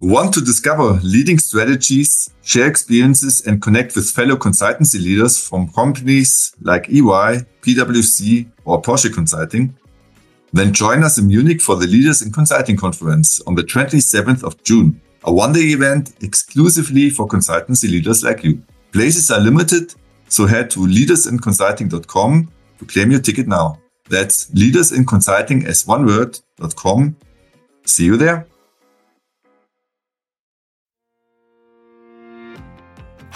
Want to discover leading strategies, share experiences, and connect with fellow consultancy leaders from companies like EY, PwC, or Porsche Consulting? Then join us in Munich for the Leaders in Consulting Conference on the 27th of June, a one-day event exclusively for consultancy leaders like you. Places are limited, so head to leadersinconsulting.com to claim your ticket now. That's leadersinconsulting as one word.com. See you there.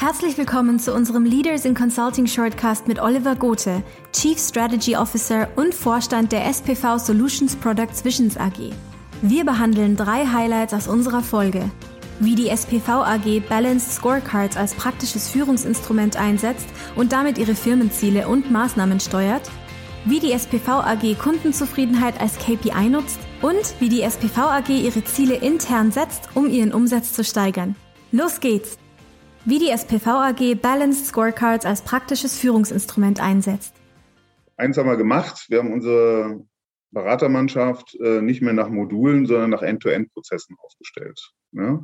Herzlich willkommen zu unserem Leaders in Consulting Shortcast mit Oliver Gothe, Chief Strategy Officer und Vorstand der SPV Solutions Products Visions AG. Wir behandeln drei Highlights aus unserer Folge. Wie die SPV AG Balanced Scorecards als praktisches Führungsinstrument einsetzt und damit ihre Firmenziele und Maßnahmen steuert, wie die SPV AG Kundenzufriedenheit als KPI nutzt und wie die SPV AG ihre Ziele intern setzt, um ihren Umsatz zu steigern. Los geht's! Wie die SPV AG Balanced Scorecards als praktisches Führungsinstrument einsetzt. Eins haben wir gemacht. Wir haben unsere Beratermannschaft äh, nicht mehr nach Modulen, sondern nach End-to-End-Prozessen aufgestellt. Ja?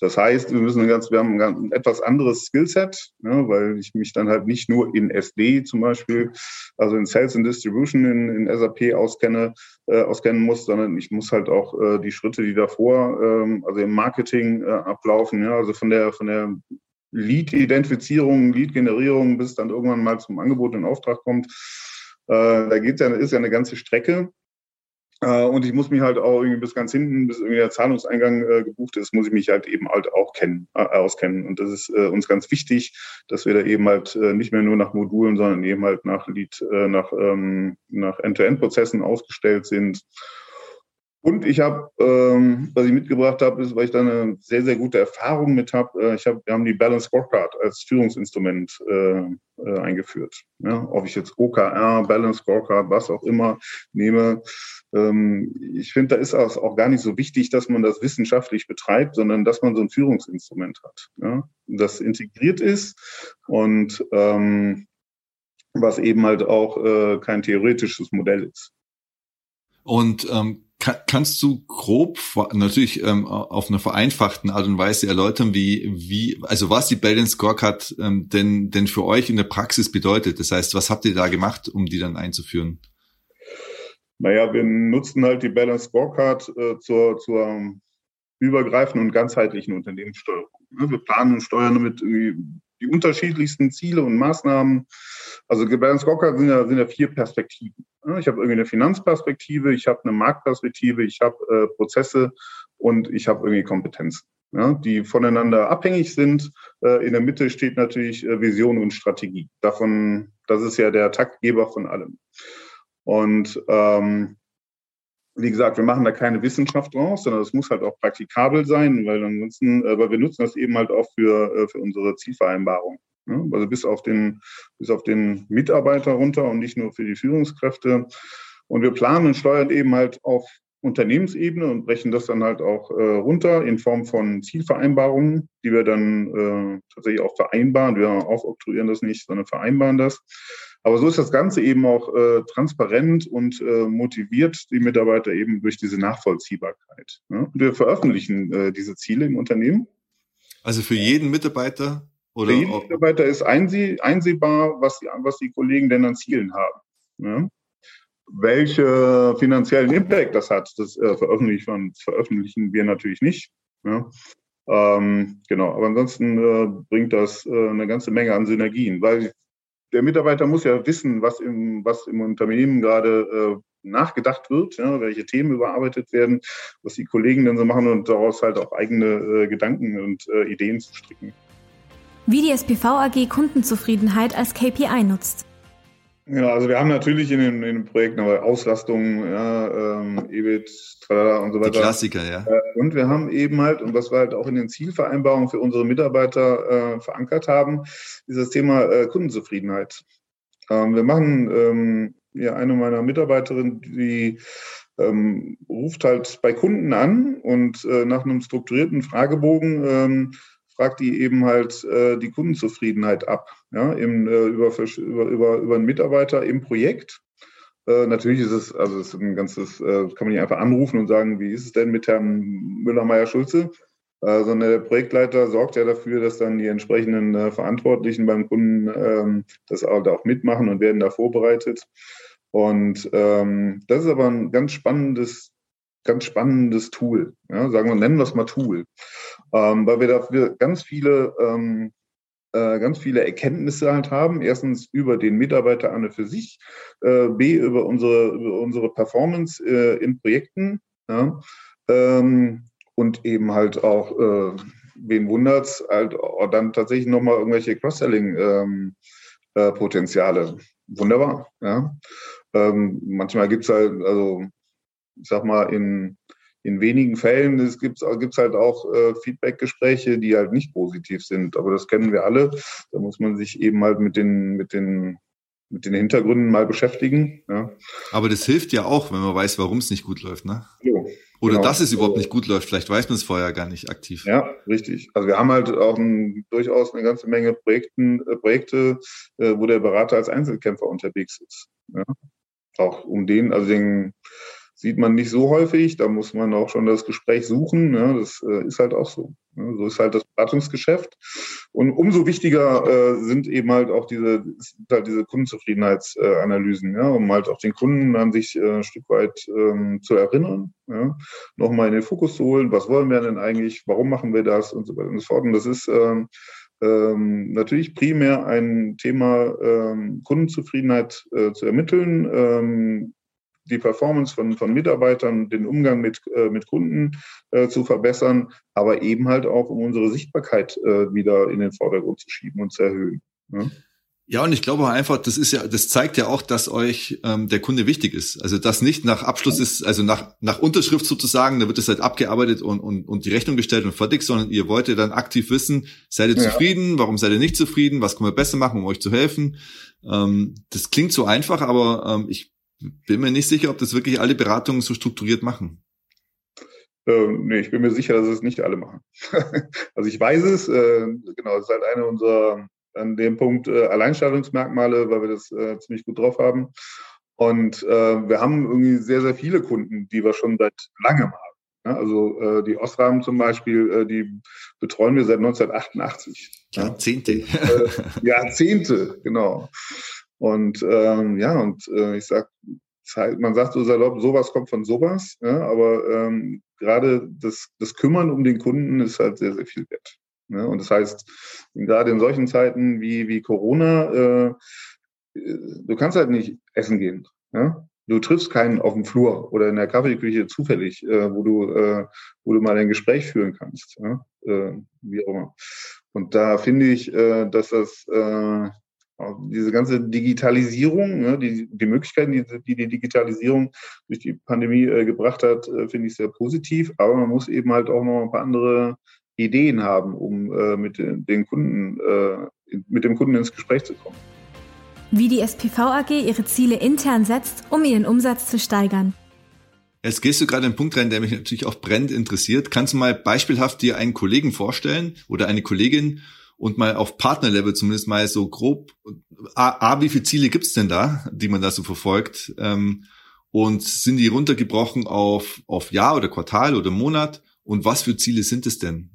Das heißt, wir müssen ganz, wir haben ein etwas anderes Skillset, ja, weil ich mich dann halt nicht nur in SD zum Beispiel, also in Sales and Distribution in, in SAP auskenne, äh, auskennen muss, sondern ich muss halt auch äh, die Schritte, die davor, ähm, also im Marketing äh, ablaufen, ja, also von der von der Lead-Identifizierung, Lead-Generierung, bis dann irgendwann mal zum Angebot und Auftrag kommt. Äh, da geht's ja, ist ja eine ganze Strecke. Äh, und ich muss mich halt auch irgendwie bis ganz hinten, bis irgendwie der Zahlungseingang äh, gebucht ist, muss ich mich halt eben halt auch kennen, äh, auskennen. Und das ist äh, uns ganz wichtig, dass wir da eben halt äh, nicht mehr nur nach Modulen, sondern eben halt nach Lead, nach, ähm, nach End-to-End-Prozessen aufgestellt sind. Und ich habe, ähm, was ich mitgebracht habe, ist, weil ich da eine sehr, sehr gute Erfahrung mit habe. Äh, ich hab, wir haben die Balance Scorecard als Führungsinstrument äh, äh, eingeführt. Ja, ob ich jetzt OKR, Balance Scorecard, was auch immer nehme. Ähm, ich finde, da ist es auch gar nicht so wichtig, dass man das wissenschaftlich betreibt, sondern dass man so ein Führungsinstrument hat, ja, das integriert ist und ähm, was eben halt auch äh, kein theoretisches Modell ist. Und ähm, kann, kannst du grob, natürlich ähm, auf einer vereinfachten Art und Weise erläutern, wie, wie, also was die Balance Scorecard ähm, denn, denn für euch in der Praxis bedeutet? Das heißt, was habt ihr da gemacht, um die dann einzuführen? Naja, wir nutzen halt die Balance Scorecard äh, zur, zur übergreifenden und ganzheitlichen Unternehmenssteuerung. Wir planen und steuern damit die unterschiedlichsten Ziele und Maßnahmen. Also Balance Scorecard sind ja, sind ja vier Perspektiven. Ich habe irgendwie eine Finanzperspektive, ich habe eine Marktperspektive, ich habe äh, Prozesse und ich habe irgendwie Kompetenzen, ja, die voneinander abhängig sind. Äh, in der Mitte steht natürlich äh, Vision und Strategie. Davon, das ist ja der Taktgeber von allem. Und ähm, wie gesagt, wir machen da keine Wissenschaft draus, sondern es muss halt auch praktikabel sein, weil ansonsten, äh, weil wir nutzen das eben halt auch für, für unsere Zielvereinbarung. Ne? Also bis auf den, bis auf den Mitarbeiter runter und nicht nur für die Führungskräfte. Und wir planen und steuern eben halt auf Unternehmensebene und brechen das dann halt auch äh, runter in Form von Zielvereinbarungen, die wir dann äh, tatsächlich auch vereinbaren. Wir aufoktroyieren das nicht, sondern vereinbaren das. Aber so ist das Ganze eben auch äh, transparent und äh, motiviert die Mitarbeiter eben durch diese Nachvollziehbarkeit. Ne? Wir veröffentlichen äh, diese Ziele im Unternehmen. Also für jeden Mitarbeiter oder? Für jeden Mitarbeiter ist einseh einsehbar, was die, was die Kollegen denn an Zielen haben. Ne? Welche finanziellen Impact das hat, das äh, veröffentlichen, veröffentlichen wir natürlich nicht. Ne? Ähm, genau, aber ansonsten äh, bringt das äh, eine ganze Menge an Synergien, weil der Mitarbeiter muss ja wissen, was im, was im Unternehmen gerade äh, nachgedacht wird, ja, welche Themen überarbeitet werden, was die Kollegen dann so machen und daraus halt auch eigene äh, Gedanken und äh, Ideen zu stricken. Wie die SPV AG Kundenzufriedenheit als KPI nutzt. Ja, also wir haben natürlich in den, in den Projekten aber Auslastung, ja, ähm, EBIT, tralala und so weiter. Die Klassiker, ja. Äh, und wir haben eben halt, und was wir halt auch in den Zielvereinbarungen für unsere Mitarbeiter äh, verankert haben, ist das Thema äh, Kundenzufriedenheit. Ähm, wir machen, ähm, ja, eine meiner Mitarbeiterinnen, die ähm, ruft halt bei Kunden an und äh, nach einem strukturierten Fragebogen ähm, fragt die eben halt äh, die Kundenzufriedenheit ab, ja, im, äh, über, über, über, über einen Mitarbeiter im Projekt. Äh, natürlich ist es, also es ist ein ganzes, äh, kann man nicht einfach anrufen und sagen, wie ist es denn mit Herrn Müller-Meyer-Schulze? Also der Projektleiter sorgt ja dafür, dass dann die entsprechenden äh, Verantwortlichen beim Kunden ähm, das auch, auch mitmachen und werden da vorbereitet. Und ähm, das ist aber ein ganz spannendes, ganz spannendes Tool. Ja, sagen wir, nennen wir es mal Tool, ähm, weil wir dafür ganz viele ähm, äh, ganz viele Erkenntnisse halt haben. Erstens über den Mitarbeiter an und für sich, äh, B über unsere, über unsere Performance äh, in Projekten ja, ähm, und eben halt auch, äh, wen wundert's, halt auch dann tatsächlich nochmal irgendwelche Cross-Selling-Potenziale. Ähm, äh, Wunderbar, ja. Ähm, manchmal gibt's halt, also ich sag mal, in in wenigen Fällen gibt es halt auch äh, Feedback-Gespräche, die halt nicht positiv sind. Aber das kennen wir alle. Da muss man sich eben halt mit den, mit den, mit den Hintergründen mal beschäftigen. Ja. Aber das hilft ja auch, wenn man weiß, warum es nicht gut läuft, ne? So, Oder genau. dass es überhaupt nicht gut läuft. Vielleicht weiß man es vorher gar nicht aktiv. Ja, richtig. Also wir haben halt auch ein, durchaus eine ganze Menge Projekten, äh, Projekte, äh, wo der Berater als Einzelkämpfer unterwegs ist. Ja. Auch um den, also den sieht man nicht so häufig. Da muss man auch schon das Gespräch suchen. Ja, das äh, ist halt auch so. Ja, so ist halt das Beratungsgeschäft. Und umso wichtiger äh, sind eben halt auch diese, halt diese Kundenzufriedenheitsanalysen, ja, um halt auch den Kunden an sich äh, ein Stück weit ähm, zu erinnern, ja, nochmal in den Fokus zu holen. Was wollen wir denn eigentlich? Warum machen wir das? Und so weiter und so fort. Und das ist ähm, ähm, natürlich primär ein Thema ähm, Kundenzufriedenheit äh, zu ermitteln, ähm, die Performance von, von Mitarbeitern, den Umgang mit, äh, mit Kunden äh, zu verbessern, aber eben halt auch, um unsere Sichtbarkeit äh, wieder in den Vordergrund zu schieben und zu erhöhen. Ja? Ja, und ich glaube einfach, das ist ja, das zeigt ja auch, dass euch ähm, der Kunde wichtig ist. Also das nicht nach Abschluss ist, also nach, nach Unterschrift sozusagen, da wird es halt abgearbeitet und, und, und die Rechnung gestellt und fertig, sondern ihr wollt ja dann aktiv wissen, seid ihr ja. zufrieden, warum seid ihr nicht zufrieden, was können wir besser machen, um euch zu helfen. Ähm, das klingt so einfach, aber ähm, ich bin mir nicht sicher, ob das wirklich alle Beratungen so strukturiert machen. Ähm, nee, ich bin mir sicher, dass es nicht alle machen. also ich weiß es, äh, genau, es ist halt eine unserer an dem Punkt äh, Alleinstellungsmerkmale, weil wir das äh, ziemlich gut drauf haben. Und äh, wir haben irgendwie sehr, sehr viele Kunden, die wir schon seit langem haben. Ja, also äh, die Osram zum Beispiel, äh, die betreuen wir seit 1988. Jahrzehnte. Äh, Jahrzehnte, genau. Und ähm, ja, und äh, ich sag, man sagt so salopp, sowas kommt von sowas, ja, aber ähm, gerade das, das Kümmern um den Kunden ist halt sehr, sehr viel wert. Ne? Und das heißt, gerade in solchen Zeiten wie, wie Corona, äh, du kannst halt nicht essen gehen. Ja? Du triffst keinen auf dem Flur oder in der Kaffeeküche zufällig, äh, wo du, äh, wo du mal ein Gespräch führen kannst. Ja? Äh, wie auch immer. Und da finde ich, äh, dass das äh, diese ganze Digitalisierung, ne, die, die Möglichkeiten, die, die, die Digitalisierung durch die Pandemie äh, gebracht hat, äh, finde ich sehr positiv. Aber man muss eben halt auch noch ein paar andere Ideen haben, um äh, mit den Kunden, äh, mit dem Kunden ins Gespräch zu kommen. Wie die SPV AG ihre Ziele intern setzt, um ihren Umsatz zu steigern. Jetzt gehst du gerade einen Punkt rein, der mich natürlich auch brennend interessiert. Kannst du mal beispielhaft dir einen Kollegen vorstellen oder eine Kollegin und mal auf Partnerlevel zumindest mal so grob, A, A wie viele Ziele gibt's denn da, die man da so verfolgt? Ähm, und sind die runtergebrochen auf, auf Jahr oder Quartal oder Monat? Und was für Ziele sind es denn?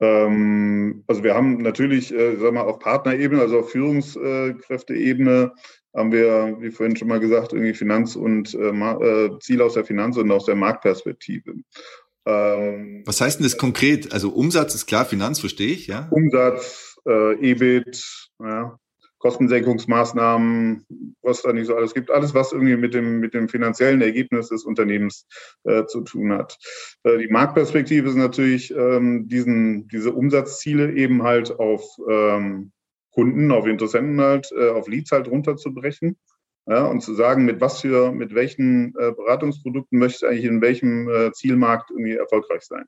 Ähm, also wir haben natürlich, äh, sag mal, auf Partnerebene, also auf Führungskräfteebene, haben wir, wie vorhin schon mal gesagt, irgendwie Finanz- und äh, äh Ziele aus der Finanz- und aus der Marktperspektive. Ähm, Was heißt denn das konkret? Also Umsatz ist klar, Finanz verstehe ich, ja? Umsatz, äh, EBIT, ja, Kostensenkungsmaßnahmen, was da nicht so alles gibt, alles, was irgendwie mit dem, mit dem finanziellen Ergebnis des Unternehmens äh, zu tun hat. Äh, die Marktperspektive ist natürlich, ähm, diesen, diese Umsatzziele eben halt auf ähm, Kunden, auf Interessenten halt, äh, auf Leads halt runterzubrechen ja, und zu sagen, mit was für, mit welchen äh, Beratungsprodukten möchte ich eigentlich in welchem äh, Zielmarkt irgendwie erfolgreich sein.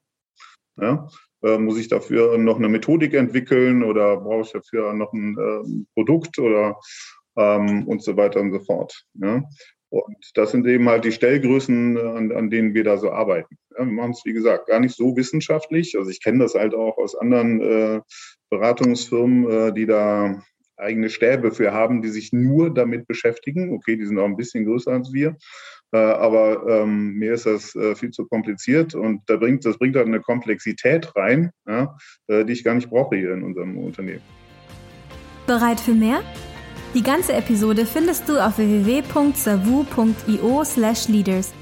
Ja, äh, muss ich dafür noch eine Methodik entwickeln oder brauche ich dafür noch ein äh, Produkt oder ähm, und so weiter und so fort. Ja. Und das sind eben halt die Stellgrößen, an, an denen wir da so arbeiten. Ja, wir machen es, wie gesagt, gar nicht so wissenschaftlich. Also ich kenne das halt auch aus anderen äh, Beratungsfirmen, äh, die da eigene Stäbe für haben, die sich nur damit beschäftigen. Okay, die sind auch ein bisschen größer als wir. Äh, aber ähm, mir ist das äh, viel zu kompliziert und da bringt, das bringt halt eine Komplexität rein, ja, äh, die ich gar nicht brauche hier in unserem Unternehmen. Bereit für mehr? Die ganze Episode findest du auf www.savu.io/leaders.